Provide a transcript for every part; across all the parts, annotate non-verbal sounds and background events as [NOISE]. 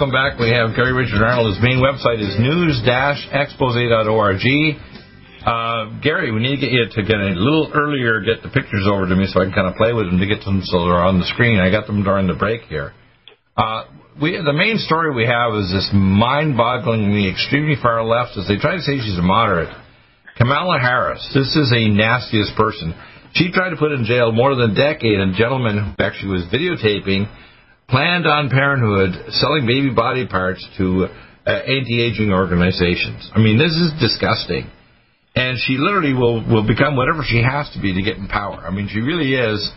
Welcome back. We have Gary Richard Arnold. His main website is news-expose.org. Uh, Gary, we need to get you to get a little earlier, get the pictures over to me so I can kind of play with them to get them so they're on the screen. I got them during the break here. Uh, we, the main story we have is this mind-bogglingly extremely far left, as they try to say she's a moderate. Kamala Harris, this is a nastiest person. She tried to put in jail more than a decade a gentleman who actually was videotaping Planned on Parenthood selling baby body parts to uh, anti-aging organizations. I mean, this is disgusting. And she literally will, will become whatever she has to be to get in power. I mean, she really is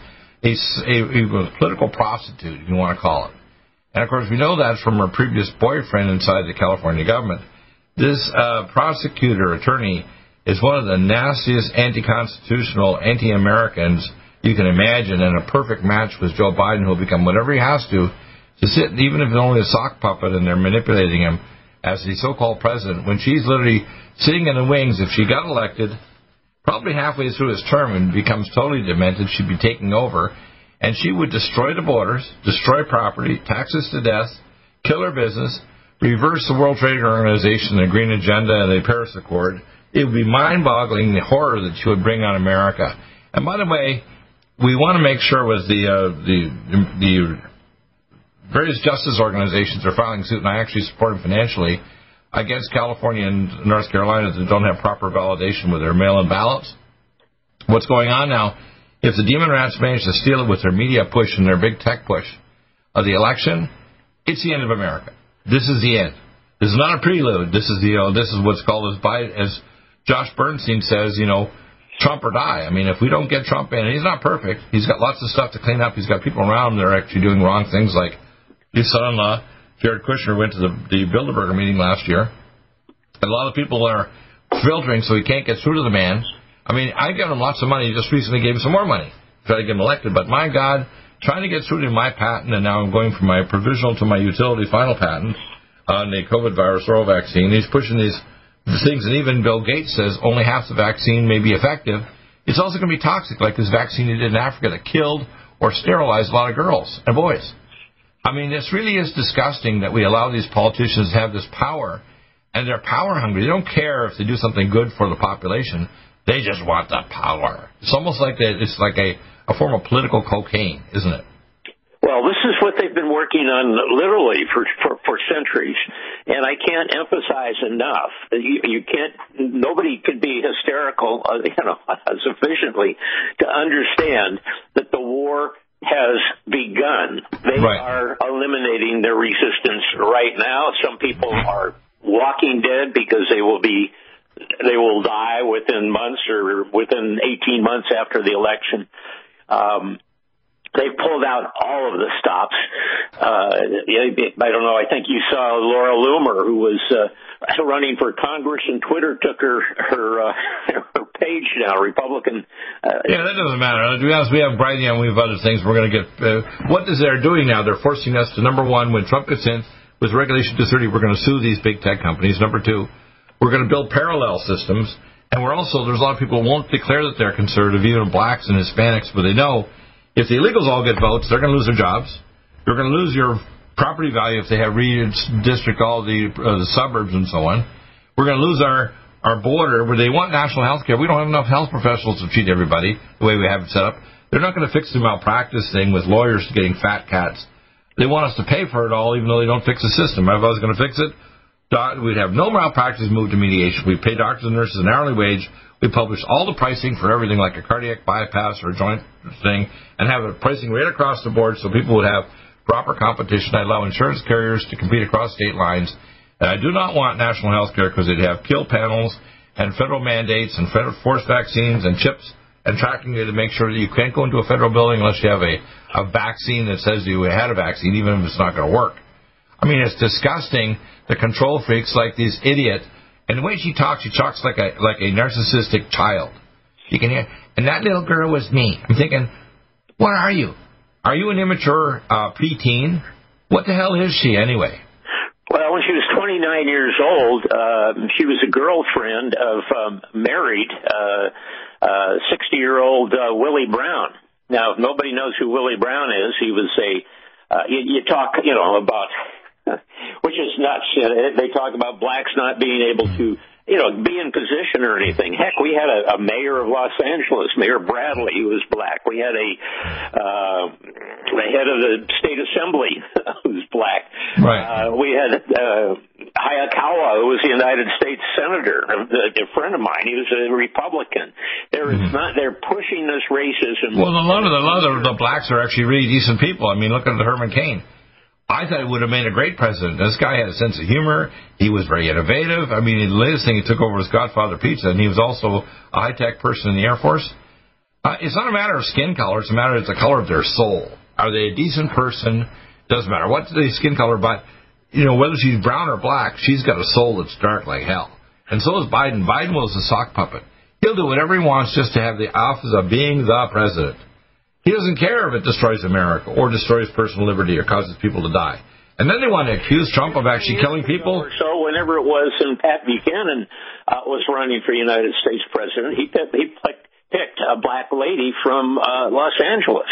a, a, a political prostitute, if you want to call it. And of course, we know that from her previous boyfriend inside the California government. This uh, prosecutor attorney is one of the nastiest anti-constitutional, anti-Americans you can imagine, and a perfect match with Joe Biden, who'll become whatever he has to to sit, even if it's only a sock puppet, and they're manipulating him as the so-called president. When she's literally sitting in the wings, if she got elected, probably halfway through his term and becomes totally demented, she'd be taking over, and she would destroy the borders, destroy property, tax us to death, kill her business, reverse the World Trade Organization, the Green Agenda, and the Paris Accord. It would be mind-boggling the horror that she would bring on America. And by the way, we want to make sure with the uh, the the various justice organizations are filing suit, and I actually support them financially against California and North Carolina that don't have proper validation with their mail-in ballots. What's going on now? If the demon rats manage to steal it with their media push and their big tech push of the election, it's the end of America. This is the end. This is not a prelude. This is the this is what's called as by as Josh Bernstein says, you know, Trump or die. I mean, if we don't get Trump in, he's not perfect. He's got lots of stuff to clean up. He's got people around him that are actually doing wrong things, like his son-in-law, Jared Kushner, went to the, the Bilderberger meeting last year. And a lot of people are filtering so he can't get through to the man. I mean, I gave him lots of money. He just recently gave him some more money to try to get him elected. But my God, trying to get through to my patent, and now I'm going from my provisional to my utility final patent on the COVID virus oral vaccine. He's pushing these things, and even Bill Gates says only half the vaccine may be effective. It's also going to be toxic, like this vaccine he did in Africa that killed or sterilized a lot of girls and boys. I mean, this really is disgusting that we allow these politicians to have this power, and they're power hungry. They don't care if they do something good for the population. They just want the power. It's almost like that. It's like a, a form of political cocaine, isn't it? Well, this is what they've been working on literally for, for, for centuries. And I can't emphasize enough. You, you can't, nobody could be hysterical, uh, [LAUGHS] you know, [LAUGHS] sufficiently to understand that the war has begun. They Right. are eliminating their resistance right now. Some people are walking dead because they will be they will die within months or within 18 months after the election. Um, they pulled out all of the stops. Uh, I don't know. I think you saw Laura Loomer, who was uh, running for Congress, and Twitter took her her, uh, [LAUGHS] her page now. Republican. Uh, Yeah, that doesn't matter. To be honest, we have Brady and we have other things. We're going to get. Uh, what is they're doing now? They're forcing us to number one, when Trump gets in with Regulation 230, we're going to sue these big tech companies. Number two, we're going to build parallel systems, and we're also there's a lot of people who won't declare that they're conservative, even blacks and Hispanics, but they know if the illegals all get votes, they're going to lose their jobs. You're going to lose your property value if they have redistrict all the, uh, the suburbs and so on. We're going to lose our our border where they want national health care. We don't have enough health professionals to treat everybody the way we have it set up. They're not going to fix the malpractice thing with lawyers getting fat cats. They want us to pay for it all, even though they don't fix the system. If I was going to fix it, we'd have no malpractice move to mediation. We'd pay doctors and nurses an hourly wage. We publish all the pricing for everything, like a cardiac bypass or a joint thing, and have a pricing right across the board so people would have proper competition. I allow insurance carriers to compete across state lines. And I do not want national health care because they'd have kill panels and federal mandates and federal forced vaccines and chips and tracking you to make sure that you can't go into a federal building unless you have a, a vaccine that says you had a vaccine, even if it's not going to work. I mean, it's disgusting. The control freaks like this idiot, and the way she talks, she talks like a like a narcissistic child. You can hear, and that little girl was me. I'm thinking, what are you? Are you an immature uh, preteen? What the hell is she anyway? Well, when she was 29 years old, uh, she was a girlfriend of um, married uh, uh, 60 year old uh, Willie Brown. Now, if nobody knows who Willie Brown is, he was a, uh, you, you talk, you know, about, [LAUGHS] which is nuts. They talk about blacks not being able to you know, be in position or anything. Heck, we had a, a mayor of Los Angeles, Mayor Bradley, who was black. We had a uh, the head of the state assembly [LAUGHS] who was black. Right. Uh, we had uh, Hayakawa, who was the United States senator, a, a friend of mine. He was a Republican. There is mm-hmm. not. They're pushing this racism. Well, a lot of the, a lot of the blacks are actually really decent people. I mean, look at the Herman Cain. I thought he would have made a great president. This guy had a sense of humor. He was very innovative. I mean, the latest thing he took over was Godfather Pizza, and he was also a high tech person in the Air Force. Uh, it's not a matter of skin color. It's a matter of the color of their soul. Are they a decent person? Doesn't matter what the skin color, but you know whether she's brown or black, she's got a soul that's dark like hell. And so is Biden. Biden was a sock puppet. He'll do whatever he wants just to have the office of being the president. He doesn't care if it destroys America or destroys personal liberty or causes people to die. And then they want to accuse Trump of actually killing people. So whenever it was, and Pat Buchanan uh, was running for United States president, he picked, he picked a black lady from uh, Los Angeles.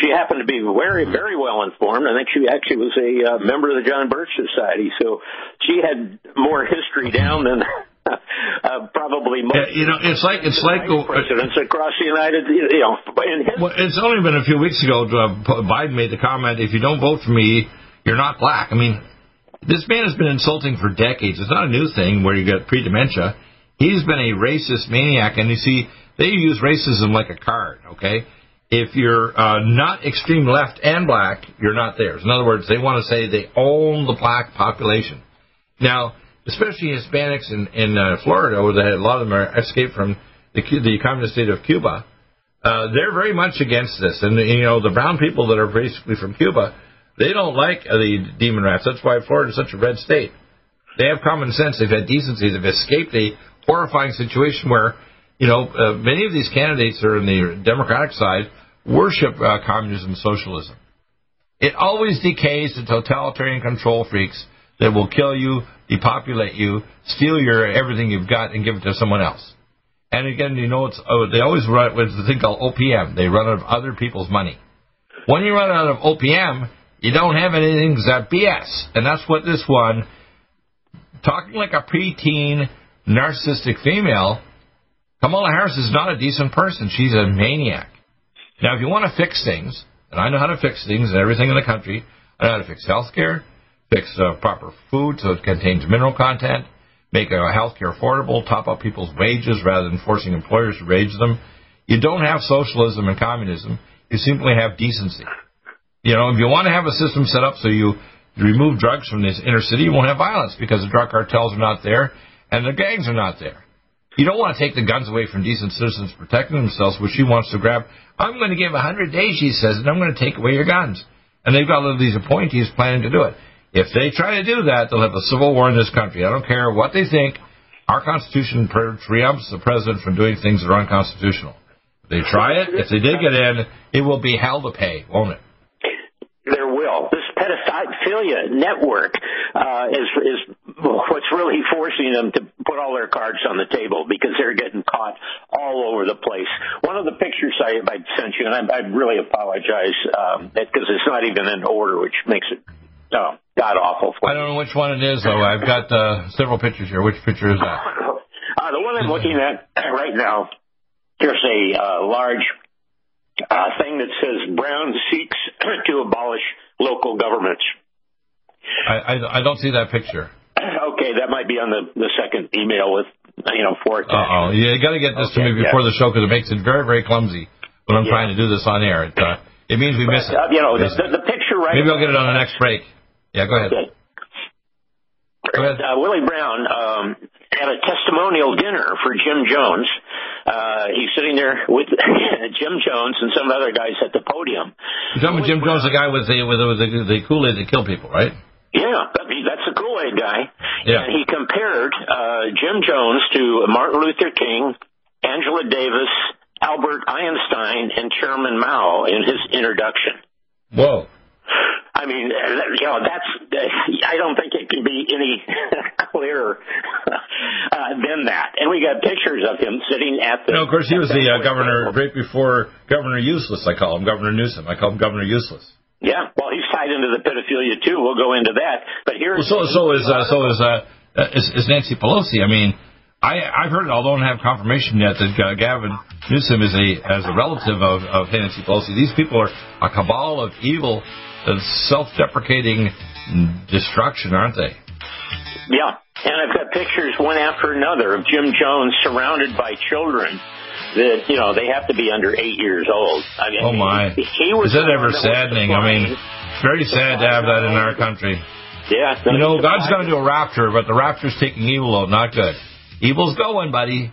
She happened to be very very well informed. I think she actually was a uh, member of the John Birch Society, so she had more history down than [LAUGHS] uh, probably most. Yeah, you know, it's like it's like presidents across the United. You know, well, it's only been a few weeks ago. Uh, Biden made the comment, "If you don't vote for me, you're not black." I mean, this man has been insulting for decades. It's not a new thing where you get pre-dementia. He's been a racist maniac, and you see, they use racism like a card. Okay, if you're uh, not extreme left and black, you're not theirs. In other words, they want to say they own the black population. Now especially Hispanics in, in uh, Florida, where they, a lot of them are escaped from the, the communist state of Cuba. Uh, they're very much against this, and you know the brown people that are basically from Cuba, they don't like the demon rats. That's why Florida is such a red state. They have common sense. They've had decency. They've escaped a horrifying situation where, you know, uh, many of these candidates are in the Democratic side worship uh, communism, and socialism. It always decays to totalitarian control freaks that will kill you, depopulate you, steal your everything you've got, and give it to someone else. And again, you know, it's oh, they always run with the thing called OPM. They run out of other people's money. When you run out of OPM, you don't have anything except BS, and that's what this one, talking like a preteen, narcissistic female. Kamala Harris is not a decent person. She's a maniac. Now, if you want to fix things, and I know how to fix things and everything in the country, I know how to fix health care, fix uh, proper food so it contains mineral content, make uh, health care affordable, top up people's wages rather than forcing employers to raise them. You don't have socialism and communism. You simply have decency. You know, if you want to have a system set up so you remove drugs from this inner city, you won't have violence because the drug cartels are not there and the gangs are not there. You don't want to take the guns away from decent citizens protecting themselves, which she wants to grab. I'm going to give a hundred days, she says, and I'm going to take away your guns. And they've got all these appointees planning to do it. If they try to do that, they'll have a civil war in this country. I don't care what they think. Our Constitution preempts the president from doing things that are unconstitutional. If they try it, if they did get in, it will be hell to pay, won't it? There will. This pedophilia network uh, is is what's really forcing them to put all their cards on the table because they're getting caught all over the place. One of the pictures I, I sent you, and I, I really apologize because um, it's not even in order, which makes it oh, god awful. I don't know which one it is though. I've got uh, several pictures here. Which picture is that? [LAUGHS] Uh, the one I'm looking at right now. There's a uh, large uh, thing that says Brown seeks [CLEARS THROAT] to abolish local governments. I, I, I don't see that picture. [CLEARS THROAT] Okay, that might be on the, the second email with you know four. Uh oh, yeah, you got to get this okay, to me before yeah. the show because it makes it very very clumsy when I'm yeah. trying to do this on air. It, uh, it means we but, miss it. Uh, you know, the, the, the, picture right. Maybe I'll get it on the next break. Yeah, go ahead. Okay. Go ahead. Uh, Willie Brown um, had a testimonial dinner for Jim Jones Uh, he's sitting there with [LAUGHS] Jim Jones and some other guys at the podium. You're talking about Jim Jones, the guy with the with the, the, the Kool Aid that killed people, right? Yeah, that's the Kool Aid guy. Yeah. And he compared uh, Jim Jones to Martin Luther King, Angela Davis, Albert Einstein, and Chairman Mao in his introduction. Whoa. I mean, you know, that's, I don't think it can be any [LAUGHS] clearer uh, than that. And we got pictures of him sitting at the. No, of course, he was the uh, governor right before Governor Useless, I call him, Governor Newsom. I call him Governor Useless. Yeah, well, he's tied into the pedophilia too. We'll go into that. But here's. Well, so, so is, uh, so is, uh, is, is Nancy Pelosi. I mean, I, I've heard, although I don't have confirmation yet, that uh, Gavin Newsom is a as a relative of, of Nancy Pelosi. These people are a cabal of evil, uh, self-deprecating destruction, aren't they? Yeah, and I've got pictures one after another of Jim Jones surrounded by children that you know they have to be under eight years old. I mean, oh my! He, he was is that ever saddening? I mean, it's very sad to have that in our country. Yeah. You know, God's going to do a rapture, but the rapture's taking evil out. Not good. Evil's going, buddy.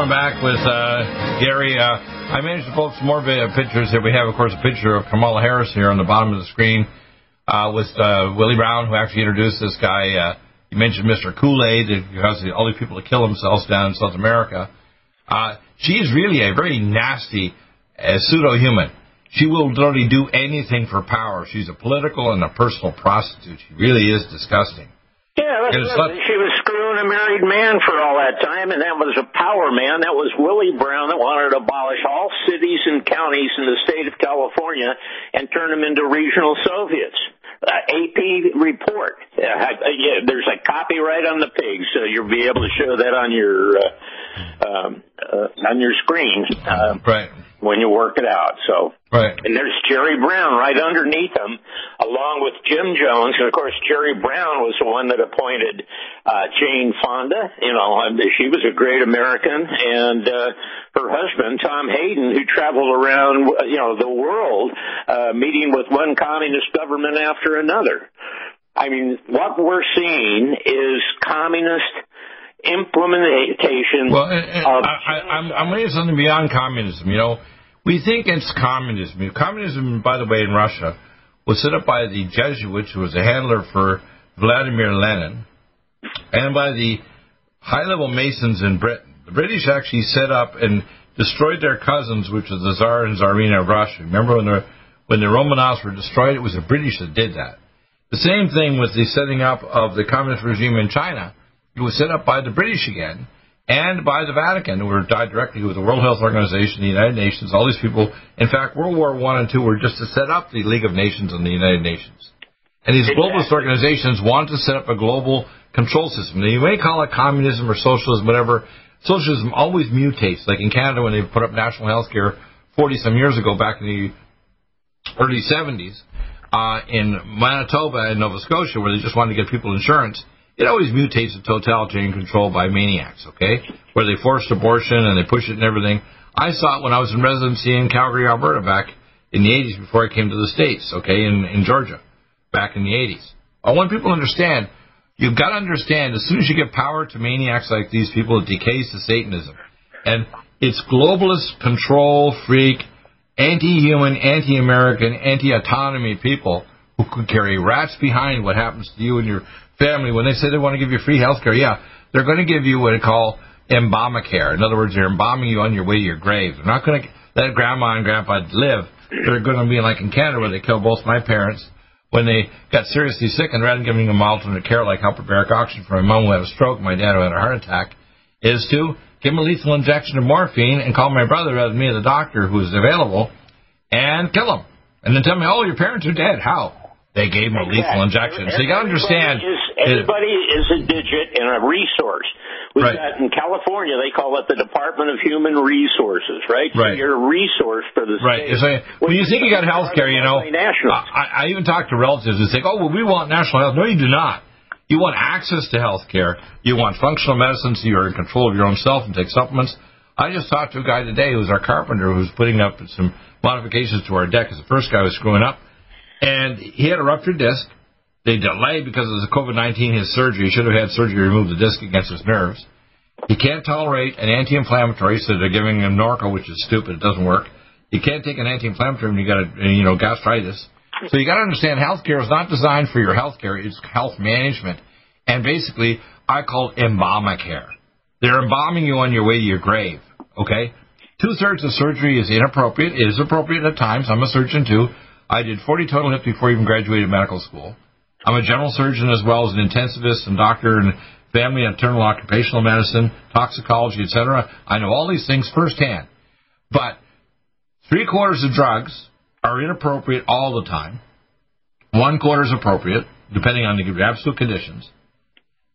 coming back with uh, Gary. Uh, I managed to pull up some more pictures here. We have, of course, a picture of Kamala Harris here on the bottom of the screen uh, with uh, Willie Brown, who actually introduced this guy. Uh, you mentioned Mr. Kool-Aid, because all these people that kill themselves down in South America. Uh, she is really a very nasty uh, pseudo-human. She will literally do anything for power. She's a political and a personal prostitute. She really is disgusting. Yeah, that's. She was married man for all that time, and that was a power man. That was Willie Brown that wanted to abolish all cities and counties in the state of California and turn them into regional Soviets. Uh, AP report. Uh, yeah, there's a copyright on the pig, so you'll be able to show that on your uh, um, uh, on your screen. Uh, right when you work it out. So, right. And there's Jerry Brown right underneath him, along with Jim Jones. And of course, Jerry Brown was the one that appointed uh, Jane Fonda. You know, she was a great American, and uh, her husband Tom Hayden, who traveled around, you know, the world, uh, meeting with one communist government after another. I mean, what we're seeing is communist implementation. Well, and, and of I, am I'm going to something beyond communism. You know, we think it's communism. Communism, by the way, in Russia was set up by the Jesuits, who was a handler for Vladimir Lenin, and by the high-level Masons in Britain. The British actually set up and destroyed their cousins, which was the Tsar and Tsarina of Russia. Remember when the when the Romanovs were destroyed? It was the British that did that. The same thing with the setting up of the communist regime in China it was set up by the British again and by the Vatican, who were tied directly with the World Health Organization, the United Nations, all these people. In fact, World War One and Two were just to set up the League of Nations and the United Nations. And these exactly. globalist organizations wanted to set up a global control system. Now, you may call it communism or socialism, whatever. Socialism always mutates. Like in Canada, when they put up national health care 40 some years ago, back in the early 70s, uh, in Manitoba and Nova Scotia, where they just wanted to get people insurance, it always mutates to totalitarian control by maniacs, okay? Where they forced abortion and they push it and everything. I saw it when I was in residency in Calgary, Alberta back in the 80s before I came to the States, okay, in, in Georgia back in the 80s. I want people to understand, you've got to understand, as soon as you give power to maniacs like these people, it decays to Satanism. And it's globalist, control, freak, anti-human, anti-American, anti-autonomy people who could carry rats behind what happens to you and your family, when they say they want to give you free health care, yeah, they're going to give you what they call care. In other words, they're embalming you on your way to your grave. They're not going to let grandma and grandpa live. They're going to be like in Canada where they killed both my parents when they got seriously sick and rather than giving them alternate care like hyperbaric oxygen for my mom who had a stroke, my dad who had a heart attack, is to give them a lethal injection of morphine and call my brother rather than me the doctor who is available and kill them. And then tell me, oh, your parents are dead. How? They gave him a lethal injection. So you got to understand. Is, everybody is a digit and a resource. We've right. got in California, they call it the Department of Human Resources, right? Right. So you're a resource for the right. state. Right. when you think you got health care, you know, I, I even talk to relatives who say, oh, well, we want national health. No, you do not. You want access to health care. You want functional medicine so you're in control of your own self and take supplements. I just talked to a guy today who's our carpenter who's putting up some modifications to our deck because the first guy was screwing up and he had a ruptured disc. They delayed because of the COVID 19 his surgery. He should have had surgery to remove the disc against his nerves. He can't tolerate an anti inflammatory, so they're giving him Norco, which is stupid. It doesn't work. You can't take an anti inflammatory when you got a, you know, gastritis. So you got to understand healthcare is not designed for your healthcare, it's health management. And basically, I call it Embalmacare. They're embalming you on your way to your grave, okay? Two thirds of surgery is inappropriate. It is appropriate at times. I'm a surgeon too. I did 40 total hips before I even graduated medical school. I'm a general surgeon as well as an intensivist and doctor in family and internal occupational medicine, toxicology, etc. I know all these things firsthand. But three quarters of drugs are inappropriate all the time. One quarter is appropriate, depending on the absolute conditions.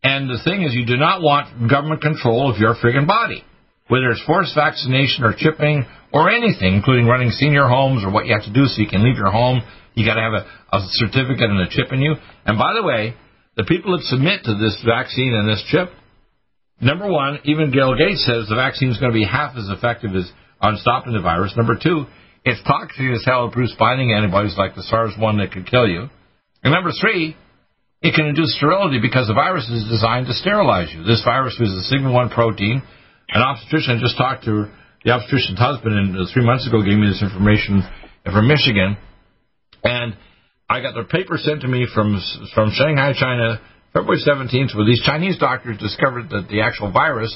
And the thing is, you do not want government control of your friggin' body whether it's forced vaccination or chipping or anything, including running senior homes or what you have to do so you can leave your home. You got to have a, a certificate and a chip in you. And by the way, the people that submit to this vaccine and this chip, number one, even Bill Gates says the vaccine is going to be half as effective as on stopping the virus. Number two, it's toxic as hell. It produces binding antibodies like the SARS one that could kill you. And number three, it can induce sterility because the virus is designed to sterilize you. This virus is a sigma 1 protein an obstetrician I just talked to the obstetrician's husband, and uh, three months ago gave me this information from Michigan, and I got the paper sent to me from from Shanghai, China, February 17th, where these Chinese doctors discovered that the actual virus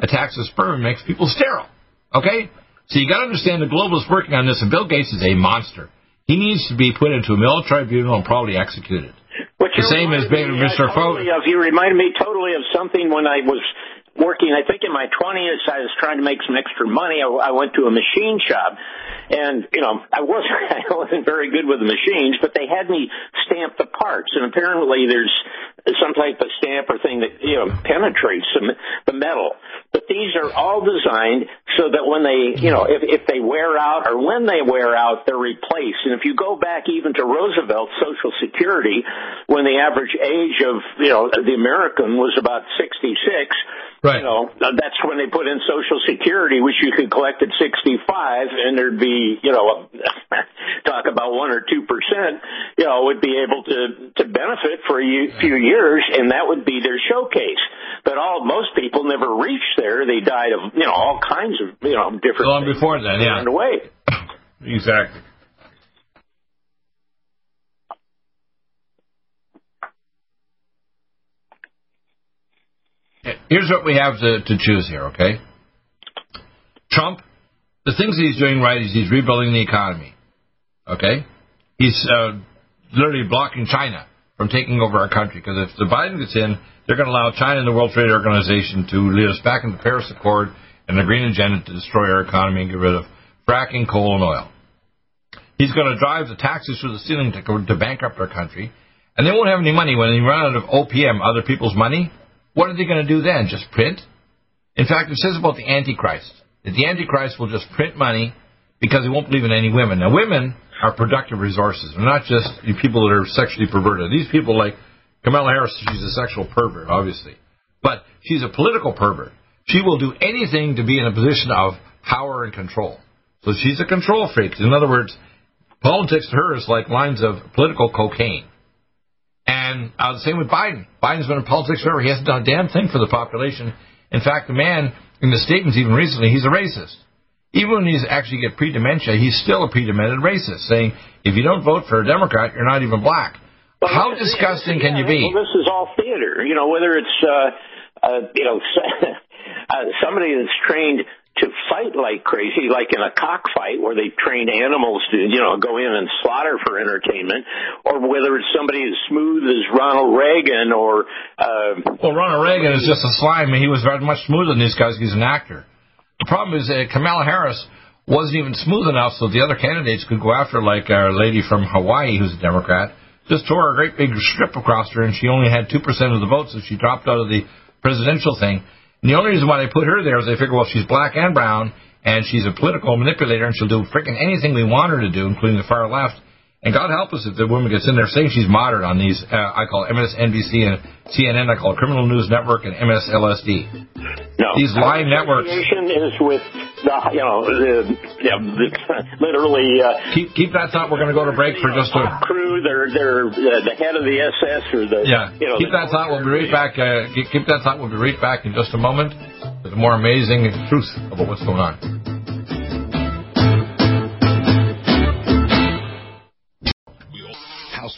attacks the sperm and makes people sterile. Okay, so you got to understand the globalists working on this, and Bill Gates is a monster. He needs to be put into a military tribunal and probably executed. Which the same as Mr. Totally of, you reminded me totally of something when I was working, I think in my 20s, I was trying to make some extra money. I, I went to a machine shop and, you know, I wasn't, [LAUGHS] I wasn't very good with the machines, but they had me stamp the parts and apparently there's some type of stamp or thing that, you know, penetrates the, the metal. But these are all designed so that when they, you know, if, if they wear out or when they wear out, they're replaced. And if you go back even to Roosevelt's Social Security, when the average age of, you know, the American was about 66, Right. You know, that's when they put in Social Security, which you could collect at 65, and there'd be, you know, [LAUGHS] talk about one or two percent, you know, would be able to to benefit for a few years, and that would be their showcase. But all most people never reached there; they died of, you know, all kinds of, you know, different. Long before then, yeah. Away. [LAUGHS] Exactly. Here's what we have to, to choose here, okay? Trump, the things he's doing right is he's rebuilding the economy, okay? He's uh, literally blocking China from taking over our country because if the Biden gets in, they're going to allow China and the World Trade Organization to lead us back into the Paris Accord and the green agenda to destroy our economy and get rid of fracking, coal, and oil. He's going to drive the taxes through the ceiling to, to bankrupt our country, and they won't have any money when they run out of OPM, other people's money. What are they going to do then? Just print? In fact, it says about the Antichrist that the Antichrist will just print money because he won't believe in any women. Now, women are productive resources. They're not just people that are sexually perverted. These people, like Kamala Harris, she's a sexual pervert, obviously. But she's a political pervert. She will do anything to be in a position of power and control. So she's a control freak. In other words, politics to her is like lines of political cocaine. And uh, the same with Biden. Biden's been in politics forever. He hasn't done a damn thing for the population. In fact, the man in the statements even recently, he's a racist. Even when he's actually get pre-dementia, he's still a pre-demented racist, saying if you don't vote for a Democrat, you're not even black. Well, How disgusting yeah, can you be? Well, this is all theater. You know, whether it's uh, uh, you know [LAUGHS] uh, somebody that's trained to fight like crazy, like in a cockfight where they train animals to, you know, go in and slaughter for entertainment, or whether it's somebody as smooth as Ronald Reagan or. Uh, well, Ronald Reagan is just a slime. He was very much smoother than these guys. He's an actor. The problem is that Kamala Harris wasn't even smooth enough so the other candidates could go after, like our lady from Hawaii who's a Democrat, just tore a great big strip across her, and she only had 2% of the votes, so she dropped out of the presidential thing. And the only reason why they put her there is they figure, well, she's black and brown, and she's a political manipulator, and she'll do freaking anything we want her to do, including the far left. And God help us if the woman gets in there saying she's moderate on these, uh, I call MSNBC and CNN, I call Criminal News Network and MSLSD. No. These lying networks. is with the, you know, the, yeah, the, [LAUGHS] literally. Uh, keep keep that thought. We're going to go to break for just a crew. They're they're uh, the head of the SS or the. Yeah. You know, keep that thought. We'll be right back. Uh, keep that thought. We'll be right back in just a moment with more amazing truth about what's going on.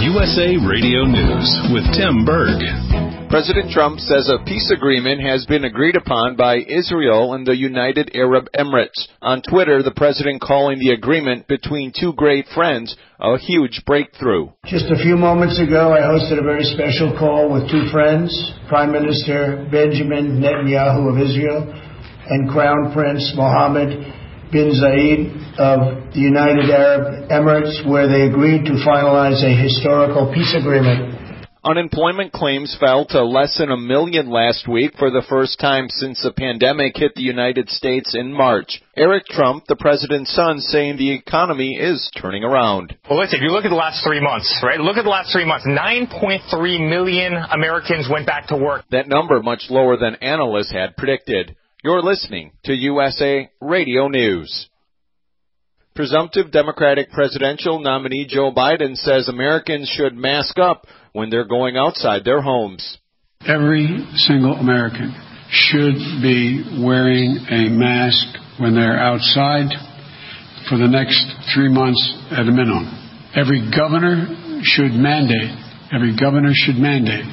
USA Radio News with Tim Berg. President Trump says a peace agreement has been agreed upon by Israel and the United Arab Emirates. On Twitter, the president calling the agreement between two great friends a huge breakthrough. Just a few moments ago, I hosted a very special call with two friends, Prime Minister Benjamin Netanyahu of Israel and Crown Prince Mohammed bin Zayed of the United Arab Emirates, where they agreed to finalize a historical peace agreement. Unemployment claims fell to less than a million last week for the first time since the pandemic hit the United States in March. Eric Trump, the president's son, saying the economy is turning around. Well, listen, if you look at the last three months, right? Look at the last three months. 9.3 million Americans went back to work. That number much lower than analysts had predicted. You're listening to USA Radio News. Presumptive Democratic presidential nominee Joe Biden says Americans should mask up when they're going outside their homes. Every single American should be wearing a mask when they're outside for the next three months at a minimum. Every governor should mandate. Every governor should mandate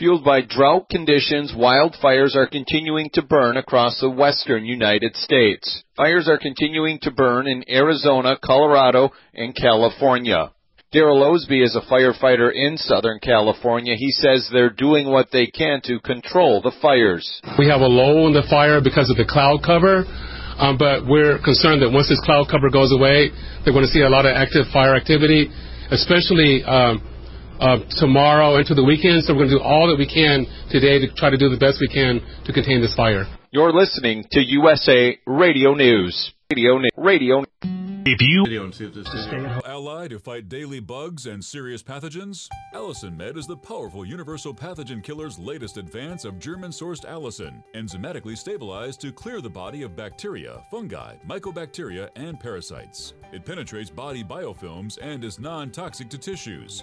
Fueled by drought conditions, wildfires are continuing to burn across the western United States. Fires are continuing to burn in Arizona, Colorado, and California. Daryl Osby is a firefighter in Southern California. He says they're doing what they can to control the fires. We have a low in the fire because of the cloud cover, um, but we're concerned that once this cloud cover goes away, they're going to see a lot of active fire activity, especially um, uh, tomorrow into the weekend. So we're going to do all that we can today to try to do the best we can to contain this fire. You're listening to USA Radio News. Radio. Radio. If you ally to fight daily bugs and serious pathogens, Allicin Med is the powerful universal pathogen killer's latest advance of German-sourced allicin, enzymatically stabilized to clear the body of bacteria, fungi, mycobacteria, and parasites. It penetrates body biofilms and is non-toxic to tissues.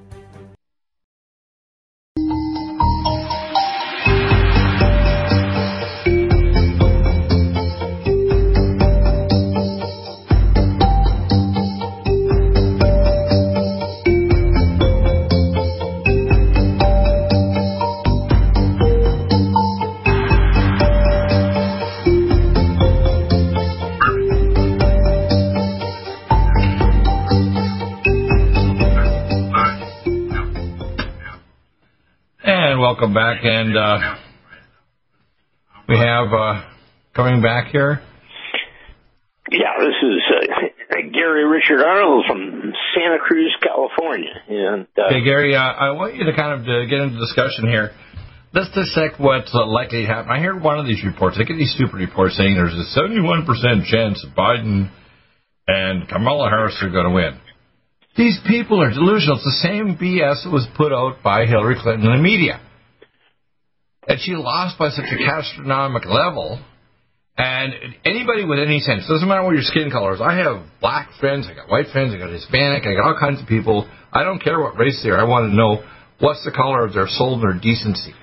Welcome back. And uh, we have uh, coming back here. Yeah, this is uh, Gary Richard Arnold from Santa Cruz, California. And uh, okay, Gary, uh, I want you to kind of to get into discussion here. Let's dissect what's likely to happen. I hear one of these reports. I get these stupid reports saying there's a 71% chance Biden and Kamala Harris are going to win. These people are delusional. It's the same BS that was put out by Hillary Clinton and the media and she lost by such a catastrophic level. And anybody with any sense, doesn't matter what your skin color is. I have black friends, I got white friends, I got Hispanic, I got all kinds of people. I don't care what race they are. I want to know what's the color of their soul and their decency.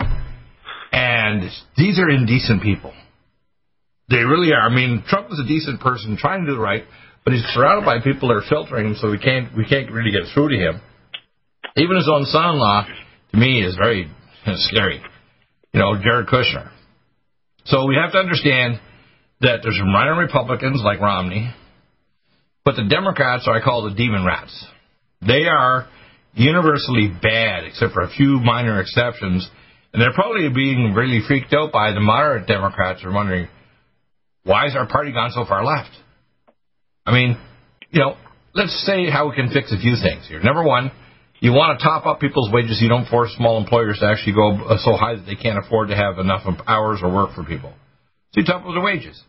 And these are indecent people. They really are. I mean, Trump is a decent person trying to do the right, but he's surrounded by people that are filtering him, so we can't we can't really get through to him. Even his own son-in-law, to me, is very [LAUGHS] scary you know, Jared Kushner. So we have to understand that there's some minor Republicans like Romney, but the Democrats are I call the demon rats. They are universally bad, except for a few minor exceptions, and they're probably being really freaked out by the moderate Democrats are wondering, why is our party gone so far left? I mean, you know, let's say how we can fix a few things here. Number one, you want to top up people's wages. You don't force small employers to actually go so high that they can't afford to have enough hours or work for people. So you top up their wages.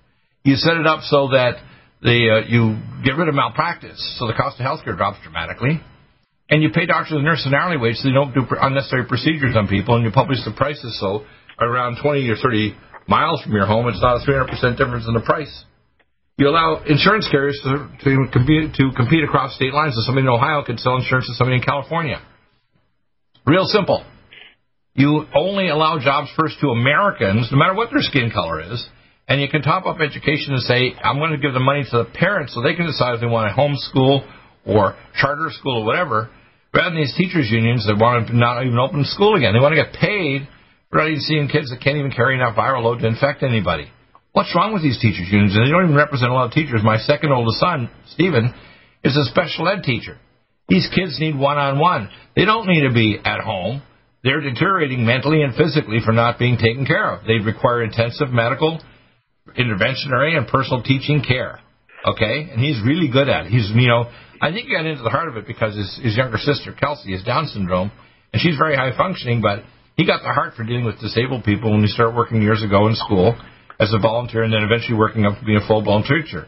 You set it up so that the uh, you get rid of malpractice, so the cost of healthcare drops dramatically, and you pay doctors and nurses an hourly wage so they don't do unnecessary procedures on people, and you publish the prices so around 20 or 30 miles from your home, it's not a 300% difference in the price. You allow insurance carriers to, to, compete, to compete across state lines, so somebody in Ohio could sell insurance to somebody in California. Real simple. You only allow jobs first to Americans, no matter what their skin color is, and you can top up education and say, I'm going to give the money to the parents so they can decide if they want to homeschool or charter school or whatever, rather than these teachers' unions that want to not even open school again. They want to get paid for not even seeing kids that can't even carry enough viral load to infect anybody. What's wrong with these teachers' unions? They don't even represent a lot of teachers. My second oldest son, Stephen, is a special ed teacher. These kids need one-on-one. They don't need to be at home. They're deteriorating mentally and physically for not being taken care of. They require intensive medical, interventionary, and personal teaching care. Okay? And he's really good at it. He's, you know, I think he got into the heart of it because his, his younger sister, Kelsey, has Down syndrome, and she's very high functioning, but he got the heart for dealing with disabled people when he started working years ago in school as a volunteer and then eventually working up to being a full blown teacher.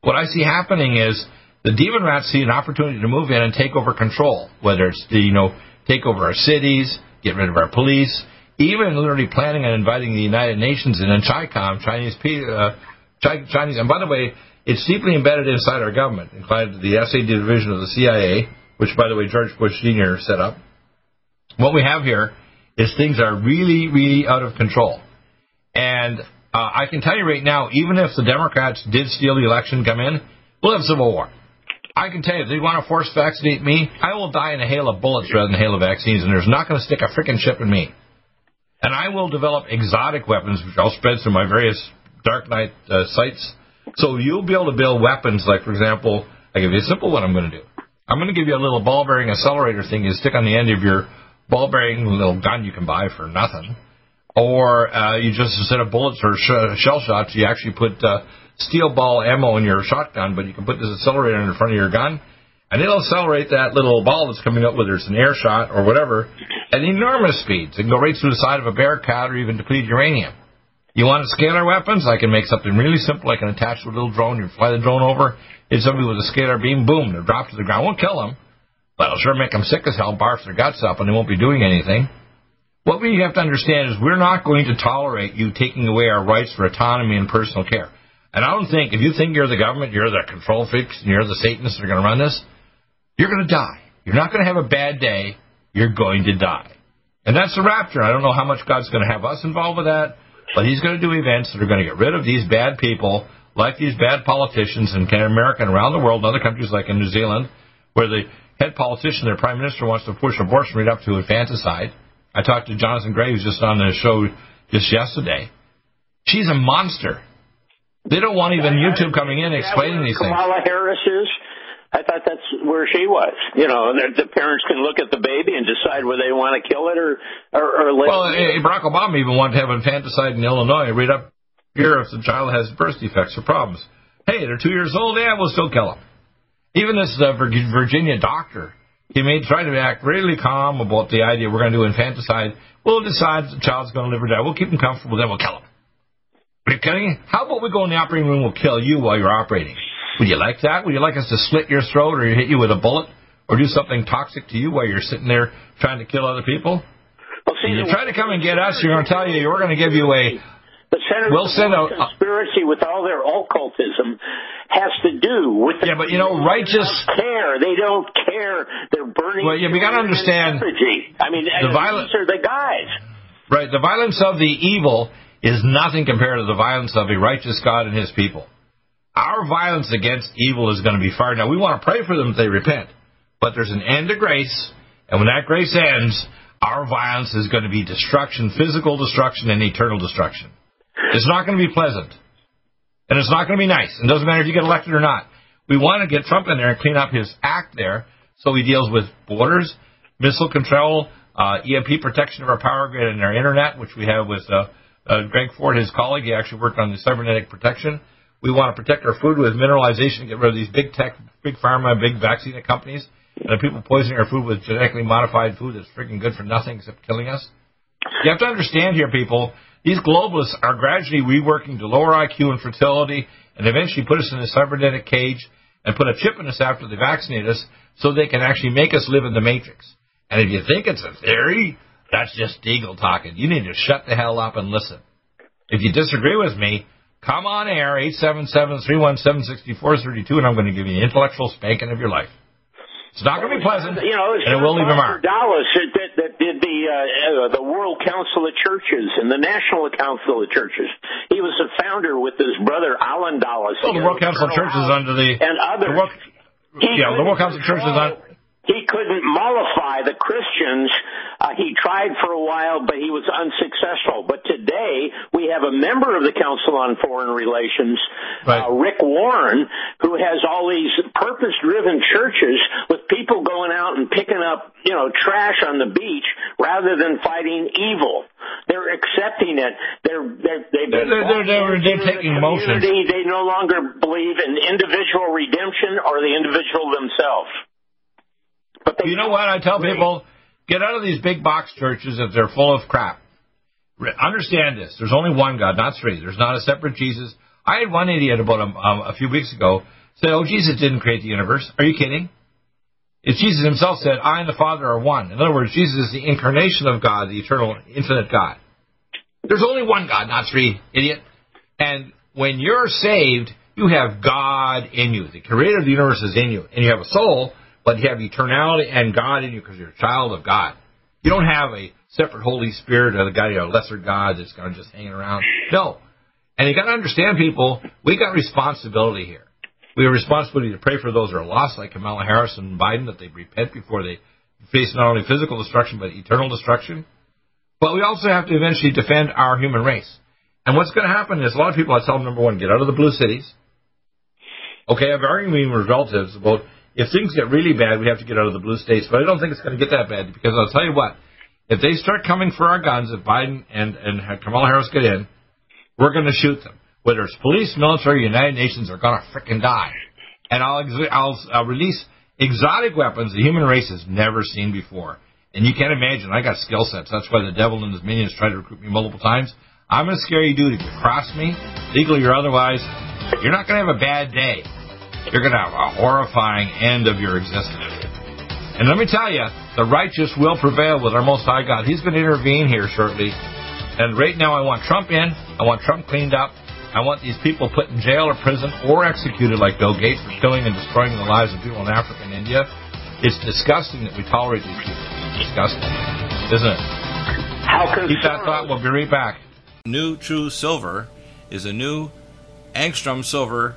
What I see happening is the demon rats see an opportunity to move in and take over control, whether it's the, you know, take over our cities, get rid of our police, even literally planning on inviting the United Nations in and CHICOM, Chinese, uh, Chinese, and by the way, it's deeply embedded inside our government, including the SAD division of the CIA, which, by the way, George Bush Sr. set up. What we have here is things are really, really out of control. And uh, I can tell you right now, even if the Democrats did steal the election, come in, we'll have civil war. I can tell you, if they want to force vaccinate me, I will die in a hail of bullets rather than a hail of vaccines, and there's not going to stick a freaking chip in me. And I will develop exotic weapons, which I'll spread through my various Dark Knight uh, sites so you'll be able to build weapons like, for example, I give you a simple one I'm going to do. I'm going to give you a little ball bearing accelerator thing you stick on the end of your ball bearing little gun you can buy for nothing. Or uh, you just instead of bullets or sh- shell shots, you actually put uh, steel ball ammo in your shotgun, but you can put this accelerator in front of your gun, and it'll accelerate that little ball that's coming up, whether it's an air shot or whatever, at enormous speeds. It can go right through the side of a Bearcat or even deplete uranium. You want to scalar weapons? I can make something really simple. I can attach to a little drone. You fly the drone over, hit somebody with a scalar beam, boom, they'll drop to the ground. Won't kill them, but it'll sure make them sick as hell, barf their guts up, and they won't be doing anything. What we have to understand is we're not going to tolerate you taking away our rights for autonomy and personal care. And I don't think, if you think you're the government, you're the control freaks, and you're the Satanists that are going to run this, you're going to die. You're not going to have a bad day. You're going to die. And that's the rapture. I don't know how much God's going to have us involved with that. But he's going to do events that are going to get rid of these bad people, like these bad politicians in Canada America and around the world, in other countries like in New Zealand, where the head politician, their prime minister, wants to push abortion right up to infanticide. I talked to Jonathan Gray, who's just on the show just yesterday. She's a monster. They don't want even YouTube coming in explaining these things. Kamala Harris is. I thought that's where she was. You know, the parents can look at the baby and decide whether they want to kill it or or, or let Well, it. Barack Obama even wanted to have infanticide in Illinois. Read up here if the child has birth defects or problems. Hey, they're two years old. Yeah, we'll still kill them. Even this uh, Virginia doctor, he may try to act really calm about the idea we're going to do infanticide. We'll decide the child's going to live or die. We'll keep him comfortable, then we'll kill him. Are you kidding? How about we go in the operating room? We'll kill you while you're operating. Would you like that? Would you like us to slit your throat or hit you with a bullet or do something toxic to you while you're sitting there trying to kill other people? Well, see, you try to come and get us, you're going to tell you we're going to give you a. The Senate we'll send a conspiracy with all their occultism has to do with the yeah, but you know, righteous they care. They don't care. They're burning. Well, yeah, we got to understand. Energy. I mean, the violence are the guys. Right, the violence of the evil is nothing compared to the violence of a righteous God and His people. Our violence against evil is going to be far. Now, we want to pray for them if they repent, but there's an end to grace, and when that grace ends, our violence is going to be destruction, physical destruction, and eternal destruction. It's not going to be pleasant, and it's not going to be nice. It doesn't matter if you get elected or not. We want to get Trump in there and clean up his act there so he deals with borders, missile control, uh, EMP protection of our power grid and our internet, which we have with uh, uh, Greg Ford, his colleague. He actually worked on the cybernetic protection. We want to protect our food with mineralization, get rid of these big tech, big pharma, big vaccine companies, and the people poisoning our food with genetically modified food that's freaking good for nothing except killing us. You have to understand here, people, these globalists are gradually reworking to lower IQ and fertility and eventually put us in a cybernetic cage and put a chip in us after they vaccinate us so they can actually make us live in the matrix. And if you think it's a theory, that's just Deagle talking. You need to shut the hell up and listen. If you disagree with me, come on air, 877-317-6432, and I'm going to give you an intellectual spanking of your life. It's not going to be pleasant, you know, and it will leave a mark. Dulles that, that did the uh, the World Council of Churches and the National Council of Churches. He was the founder with his brother Allen Dulles. Well, the World Council of Churches under the and. The World, yeah, the World Council of Churches on he couldn't mollify the Christians. Uh, he tried for a while, but he was unsuccessful. But today, we have a member of the Council on Foreign Relations, right. uh, Rick Warren, who has all these purpose-driven churches with people going out and picking up, you know, trash on the beach rather than fighting evil. They're accepting it. They're they're they've been they're, they're, they're, they're taking the motion. They no longer believe in individual redemption or the individual themselves. But you know what? I tell people, get out of these big box churches if they're full of crap. Understand this. There's only one God, not three. There's not a separate Jesus. I had one idiot about a, um, a few weeks ago say, oh, Jesus didn't create the universe. Are you kidding? It's Jesus himself said, I and the Father are one. In other words, Jesus is the incarnation of God, the eternal, infinite God. There's only one God, not three, idiot. And when you're saved, you have God in you. The creator of the universe is in you. And you have a soul but you have eternality and God in you because you're a child of God. You don't have a separate Holy Spirit or the guy, you know, lesser God that's kind of just hanging around. No. And you got to understand, people, we got responsibility here. We have responsibility to pray for those who are lost, like Kamala Harris and Biden, that they repent before they face not only physical destruction but eternal destruction. But we also have to eventually defend our human race. And what's going to happen is a lot of people, I tell them, number one, get out of the blue cities. Okay, I've arguing with relatives about if things get really bad, we have to get out of the blue states. But I don't think it's going to get that bad because I'll tell you what, if they start coming for our guns, if Biden and, and Kamala Harris get in, we're going to shoot them. Whether it's police, military, United Nations are going to fricking die. And I'll, ex- I'll, I'll release exotic weapons the human race has never seen before. And you can't imagine, I got skill sets. That's why the devil and his minions tried to recruit me multiple times. I'm a scary dude. If you cross me, legally or otherwise, you're not going to have a bad day you're going to have a horrifying end of your existence. And let me tell you, the righteous will prevail with our Most High God. He's going to intervene here shortly. And right now, I want Trump in. I want Trump cleaned up. I want these people put in jail or prison or executed like Bill Gates for killing and destroying the lives of people in Africa and India. It's disgusting that we tolerate these people. It's disgusting, isn't it? How Keep that thought. We'll be right back. NutriSilver is a new angstrom silver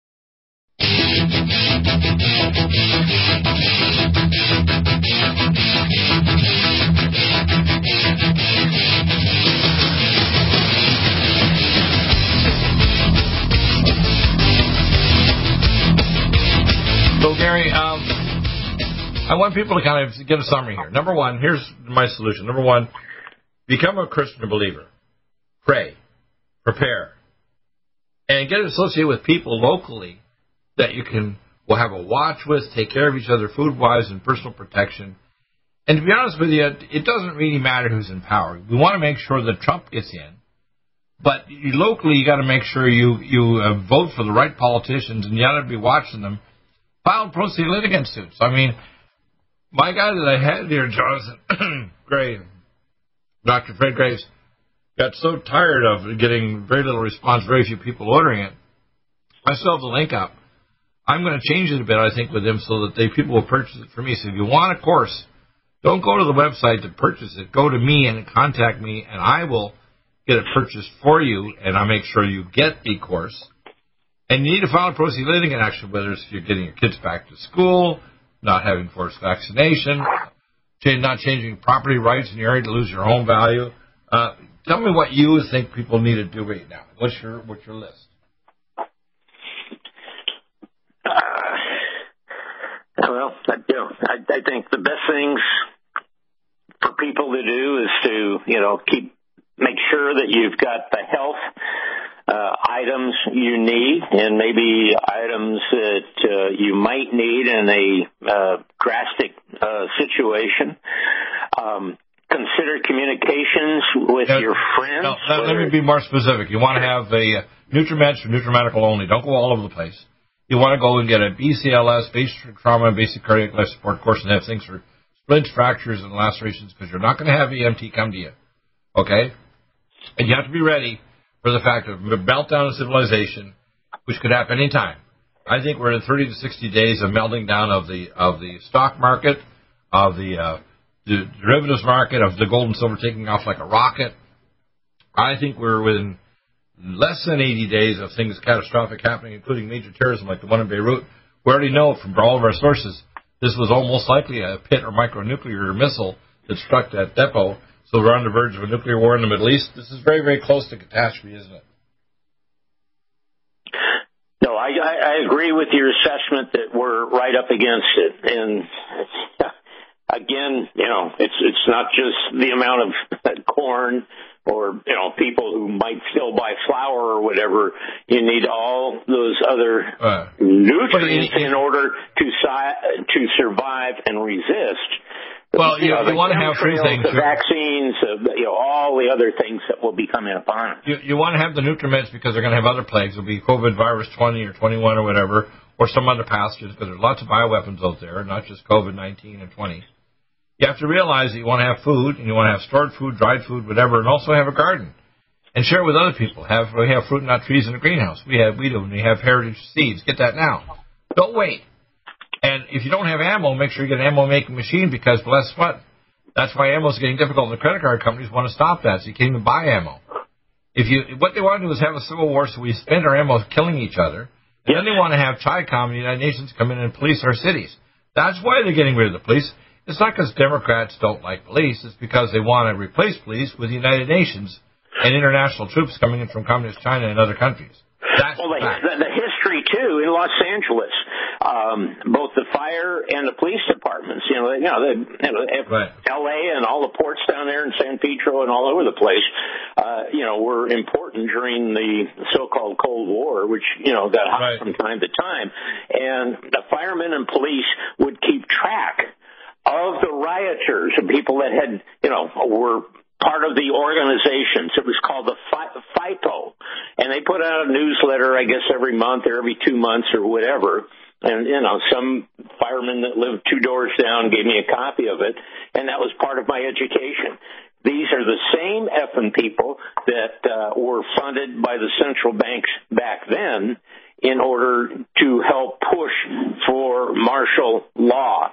I want people to kind of get a summary here. Number one, here's my solution. Number one, become a Christian believer. Pray. Prepare. And get associated with people locally that you can will have a watch with, take care of each other food wise and personal protection. And to be honest with you, it doesn't really matter who's in power. We want to make sure that Trump gets in. But locally, you got to make sure you you uh, vote for the right politicians, and you got to be watching them file pro se litigant suits. I mean, my guy that I had here, Jonathan [CLEARS THROAT] Gray, Dr. Fred Graves, got so tired of getting very little response, very few people ordering it. I still have the link up. I'm going to change it a bit, I think, with them so that they people will purchase it for me. So if you want a course, don't go to the website to purchase it. Go to me and contact me, and I will get it purchased for you, and I'll make sure you get the course. And you need to file a pro se litigant action, whether it's you're getting your kids back to school, not having forced vaccination, not changing property rights in your area to lose your home value. Uh, tell me what you think people need to do right now. What's your what's your list? Uh, well, I, you know, I, I think the best things for people to do is to you know keep make sure that you've got the health uh, items you need and maybe items that uh, you might need in a uh, drastic uh, situation. Um, consider communications with your friends. Now, let me be more specific. You want to have a NutriMeds or NutriMedical only. Don't go all over the place. You want to go and get a BCLS, basic trauma and basic cardiac life support course and have things for splints, fractures, and lacerations because you're not going to have EMT come to you. Okay? And you have to be ready for the fact of a meltdown of civilization, which could happen any time. I think we're in 30 to 60 days of melting down of the of the stock market, of the, uh, the derivatives market, of the gold and silver taking off like a rocket. I think we're within less than 80 days of things catastrophic happening, including major terrorism like the one in Beirut. We already know from all of our sources this was almost likely a pit or micronuclear missile that struck that depot so we're on the verge of a nuclear war in the Middle East. This is very, very close to catastrophe, isn't it? No, I, I agree with your assessment that we're right up against it. And [LAUGHS] again, you know, it's it's not just the amount of [LAUGHS] corn or you know people who might still buy flour or whatever. You need all those other uh, nutrients in order to si- to survive and resist Well, you, you, know, you want to have three things. the vaccines, uh, you know, all the other things that will be coming upon us. You, you want to have the nutriments because they're going to have other plagues. It'll be COVID virus 20 or 21 or whatever, or some other pathogens because there's lots of bioweapons out there, not just COVID 19 and 20. You have to realize that you want to have food and you want to have stored food, dried food, whatever, and also have a garden and share it with other people. Have we have fruit and nut trees in the greenhouse? We have we do. And We have heritage seeds. Get that now. Don't wait. And if you don't have ammo, make sure you get an ammo making machine because bless what? That's why ammo is getting difficult. And the credit card companies want to stop that, so you can't even buy ammo. If you what they want to do is have a civil war, so we spend our ammo killing each other, and then they want to have CHICOM and the United Nations come in and police our cities. That's why they're getting rid of the police. It's not because Democrats don't like police. It's because they want to replace police with the United Nations and international troops coming in from communist China and other countries. That's well, the, the, the history too in Los Angeles, um, both the fire and the police departments. You know, you know, the, you know Right. L.A. and all the ports down there in San Pedro and all over the place. Uh, you know, were important during the so-called Cold War, which you know got hot Right. from time to time. And the firemen and police would keep track of the rioters and people that had, you know, were part of the organizations. It was called the Fi- FIPO. And they put out a newsletter, I guess, every month or every two months or whatever. And, you know, some fireman that lived two doors down gave me a copy of it. And that was part of my education. These are the same effing people that uh, were funded by the central banks back then in order to help push for martial law.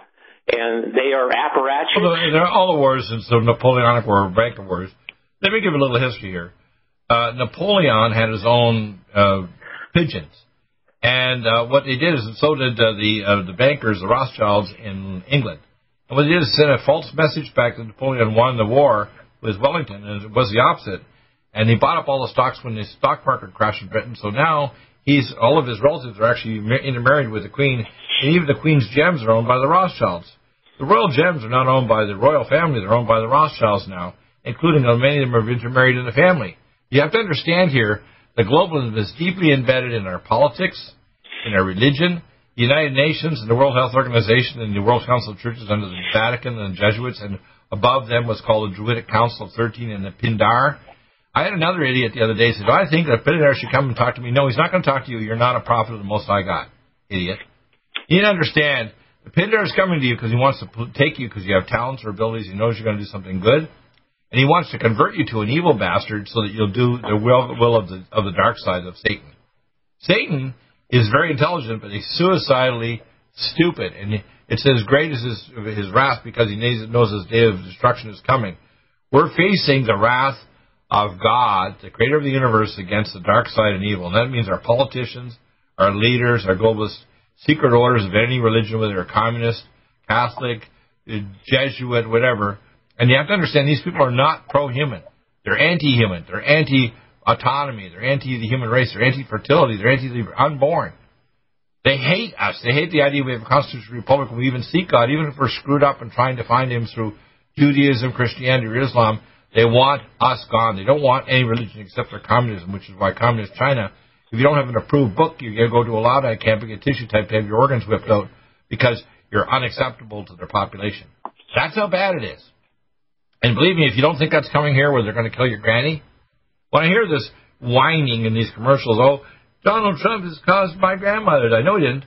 And they are apparatchiks. Well, all the wars since the Napoleonic War, Bank of Wars. Let me give a little history here. Uh, Napoleon had his own uh, pigeons, and uh, what they did is, and so did uh, the uh, the bankers, the Rothschilds in England. And what they did is send a false message back that Napoleon won the war with Wellington, and it was the opposite. And he bought up all the stocks when the stock market crashed in Britain. So now he's all of his relatives are actually intermarried with the Queen, and even the Queen's gems are owned by the Rothschilds. The royal gems are not owned by the royal family; they're owned by the Rothschilds now, including many of them are intermarried in the family. You have to understand here, the globalism is deeply embedded in our politics, in our religion, the United Nations and the World Health Organization and the World Council of Churches under the Vatican and the Jesuits, and above them was called the Druidic Council of 13 and the Pindar. I had another idiot the other day say, "Do I think that Pindar should come and talk to me?" No, he's not going to talk to you. You're not a prophet of the Most High God, idiot. You to understand, the Pindar is coming to you because he wants to take you because you have talents or abilities. He knows you're going to do something good, and he wants to convert you to an evil bastard so that you'll do the will, will of the of the dark side of Satan. Satan is very intelligent, but he's suicidally stupid, and it's as great as his his wrath because he knows his day of destruction is coming. We're facing the wrath of God, the creator of the universe, against the dark side and evil. And that means our politicians, our leaders, our globalist secret orders of any religion, whether they're communist, Catholic, Jesuit, whatever. And you have to understand these people are not pro-human. They're anti-human. They're anti-autonomy. They're anti the human race. They're anti-fertility. They're anti the unborn. They hate us. They hate the idea we have a constitutional republic and we even seek God, even if we're screwed up and trying to find Him through Judaism, Christianity, or Islam. They want us gone. They don't want any religion except for communism, which is why communist China, if you don't have an approved book, you gotta go to a Laogai camp and get tissue type to have your organs whipped out because you're unacceptable to their population. That's how bad it is. And believe me, if you don't think that's coming here where they're going to kill your granny, when I hear this whining in these commercials, oh, Donald Trump has caused my grandmother die. No, he didn't.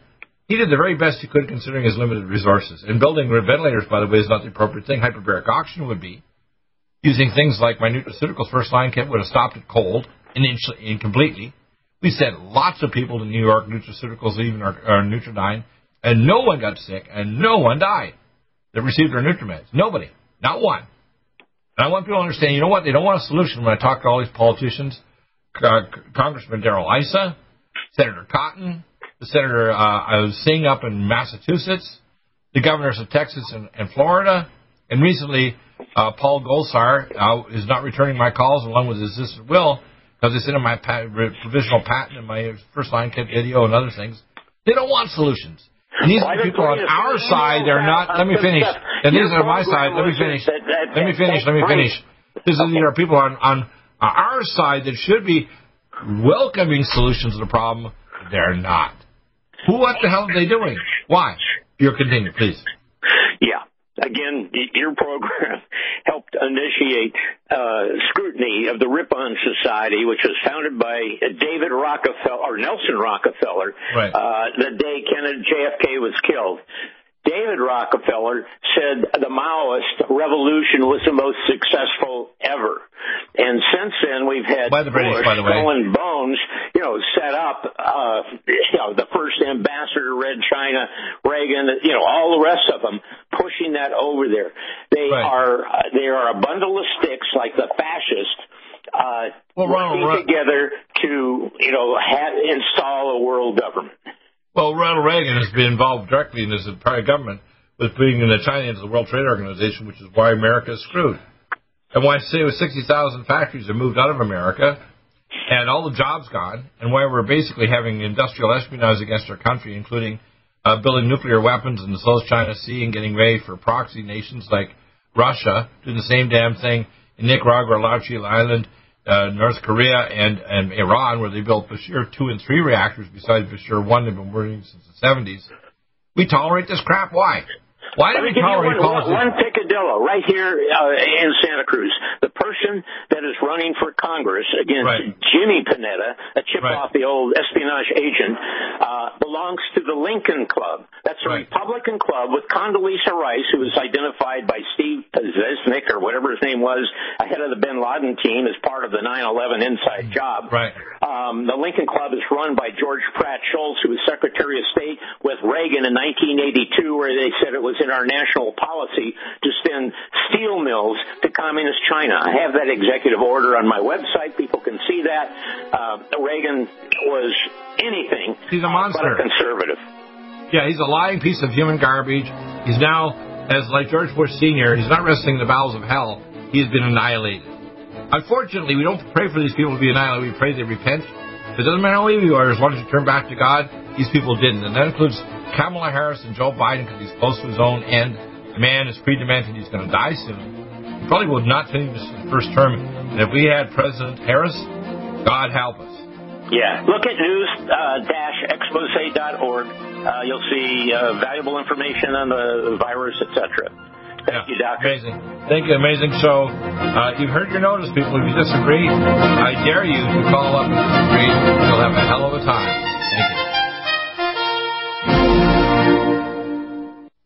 He did the very best he could considering his limited resources. And building ventilators, by the way, is not the appropriate thing. Hyperbaric oxygen would be. Using things like my nutraceuticals first line kit would have stopped it cold and completely. We sent lots of people to New York, nutraceuticals, even our, our Nutriodine, and no one got sick and no one died that received our Nutrimeds. Nobody. Not one. And I want people to understand, you know what? They don't want a solution when I talk to all these politicians. Uh, Congressman Darrell Issa, Senator Cotton, the Senator uh, Singh up in Massachusetts, the governors of Texas and, and Florida, and recently uh, Paul Gosar uh, is not returning my calls along with his assistant Will because it's in my pat- provisional patent and my first line video and other things. They don't want solutions. These are people on our side. They're not. Let me finish. And these are my side. Let me finish. that- that- Let me finish. Let me finish. This is these are people on on our side that should be welcoming solutions to the problem. They're not. Who? What the hell are they doing? Why? You continue, please. Again, your program [LAUGHS] helped initiate uh, scrutiny of the Ripon Society, which was founded by David Rockefeller or Nelson Rockefeller, right. uh, the day Kennedy JFK was killed. David Rockefeller said the Maoist revolution was the most successful ever. And since then, we've had by the British, Bush, by the way. Colin Bones, you know, set up, uh, you know, the first ambassador, Red China, Reagan, you know, all the rest of them pushing that over there. They Right. are, uh, they are a bundle of sticks like the fascists. Uh, Well, Ronald, working Ron- together to, you know, ha install a world government. Well, Ronald Reagan has been involved directly in this entire government with bringing the into the World Trade Organization, which is why America is screwed. And why say with 60,000 factories are moved out of America and all the jobs gone, and why we're basically having industrial espionage against our country, including uh, building nuclear weapons in the South China Sea and getting ready for proxy nations like Russia, doing the same damn thing in Nicaragua, Latchil Island, uh, North Korea, and, and Iran, where they built Bushehr 2 and 3 reactors besides Bushehr 1 they've been working since the 70s. We tolerate this crap. Why? Why do we give you tolerate one, one, picadillo right here uh, in Santa Cruz. The person that is running for Congress against Right. Jimmy Panetta, a chip Right. off the old espionage agent, uh, belongs to the Lincoln Club. That's a Right. Republican club with Condoleezza Rice, who was identified by Steve Zesnick or whatever his name was, ahead of the Bin Laden team as part of the 9/11 inside job. Right. Um, the Lincoln Club is run by George Pratt Shultz, who was Secretary of State with Reagan in 1982, where they said it was in our national policy to send steel mills to communist China. I have that executive order on my website. People can see that. Uh, Reagan was anything He's a but monster. a conservative. Yeah, he's a lying piece of human garbage. He's now, as like George Bush Sr., he's not resting in the bowels of hell. He has been annihilated. Unfortunately, we don't pray for these people to be annihilated. We pray they repent. It doesn't matter how evil you are, as long as you turn back to God. These people didn't. And that includes Kamala Harris and Joe Biden because he's close to his own end. The man is pre-demented. He's going to die soon. He probably would not finish his first term. And if we had President Harris, God help us. Yeah, look at news-expose.org. Uh, you'll see uh, valuable information on the virus, etc. Thank you, Doctor. Amazing. Thank you. Amazing show. Uh, you've heard your notice, people. If you disagree, I dare you to call up and disagree. You'll have a hell of a time. Thank you.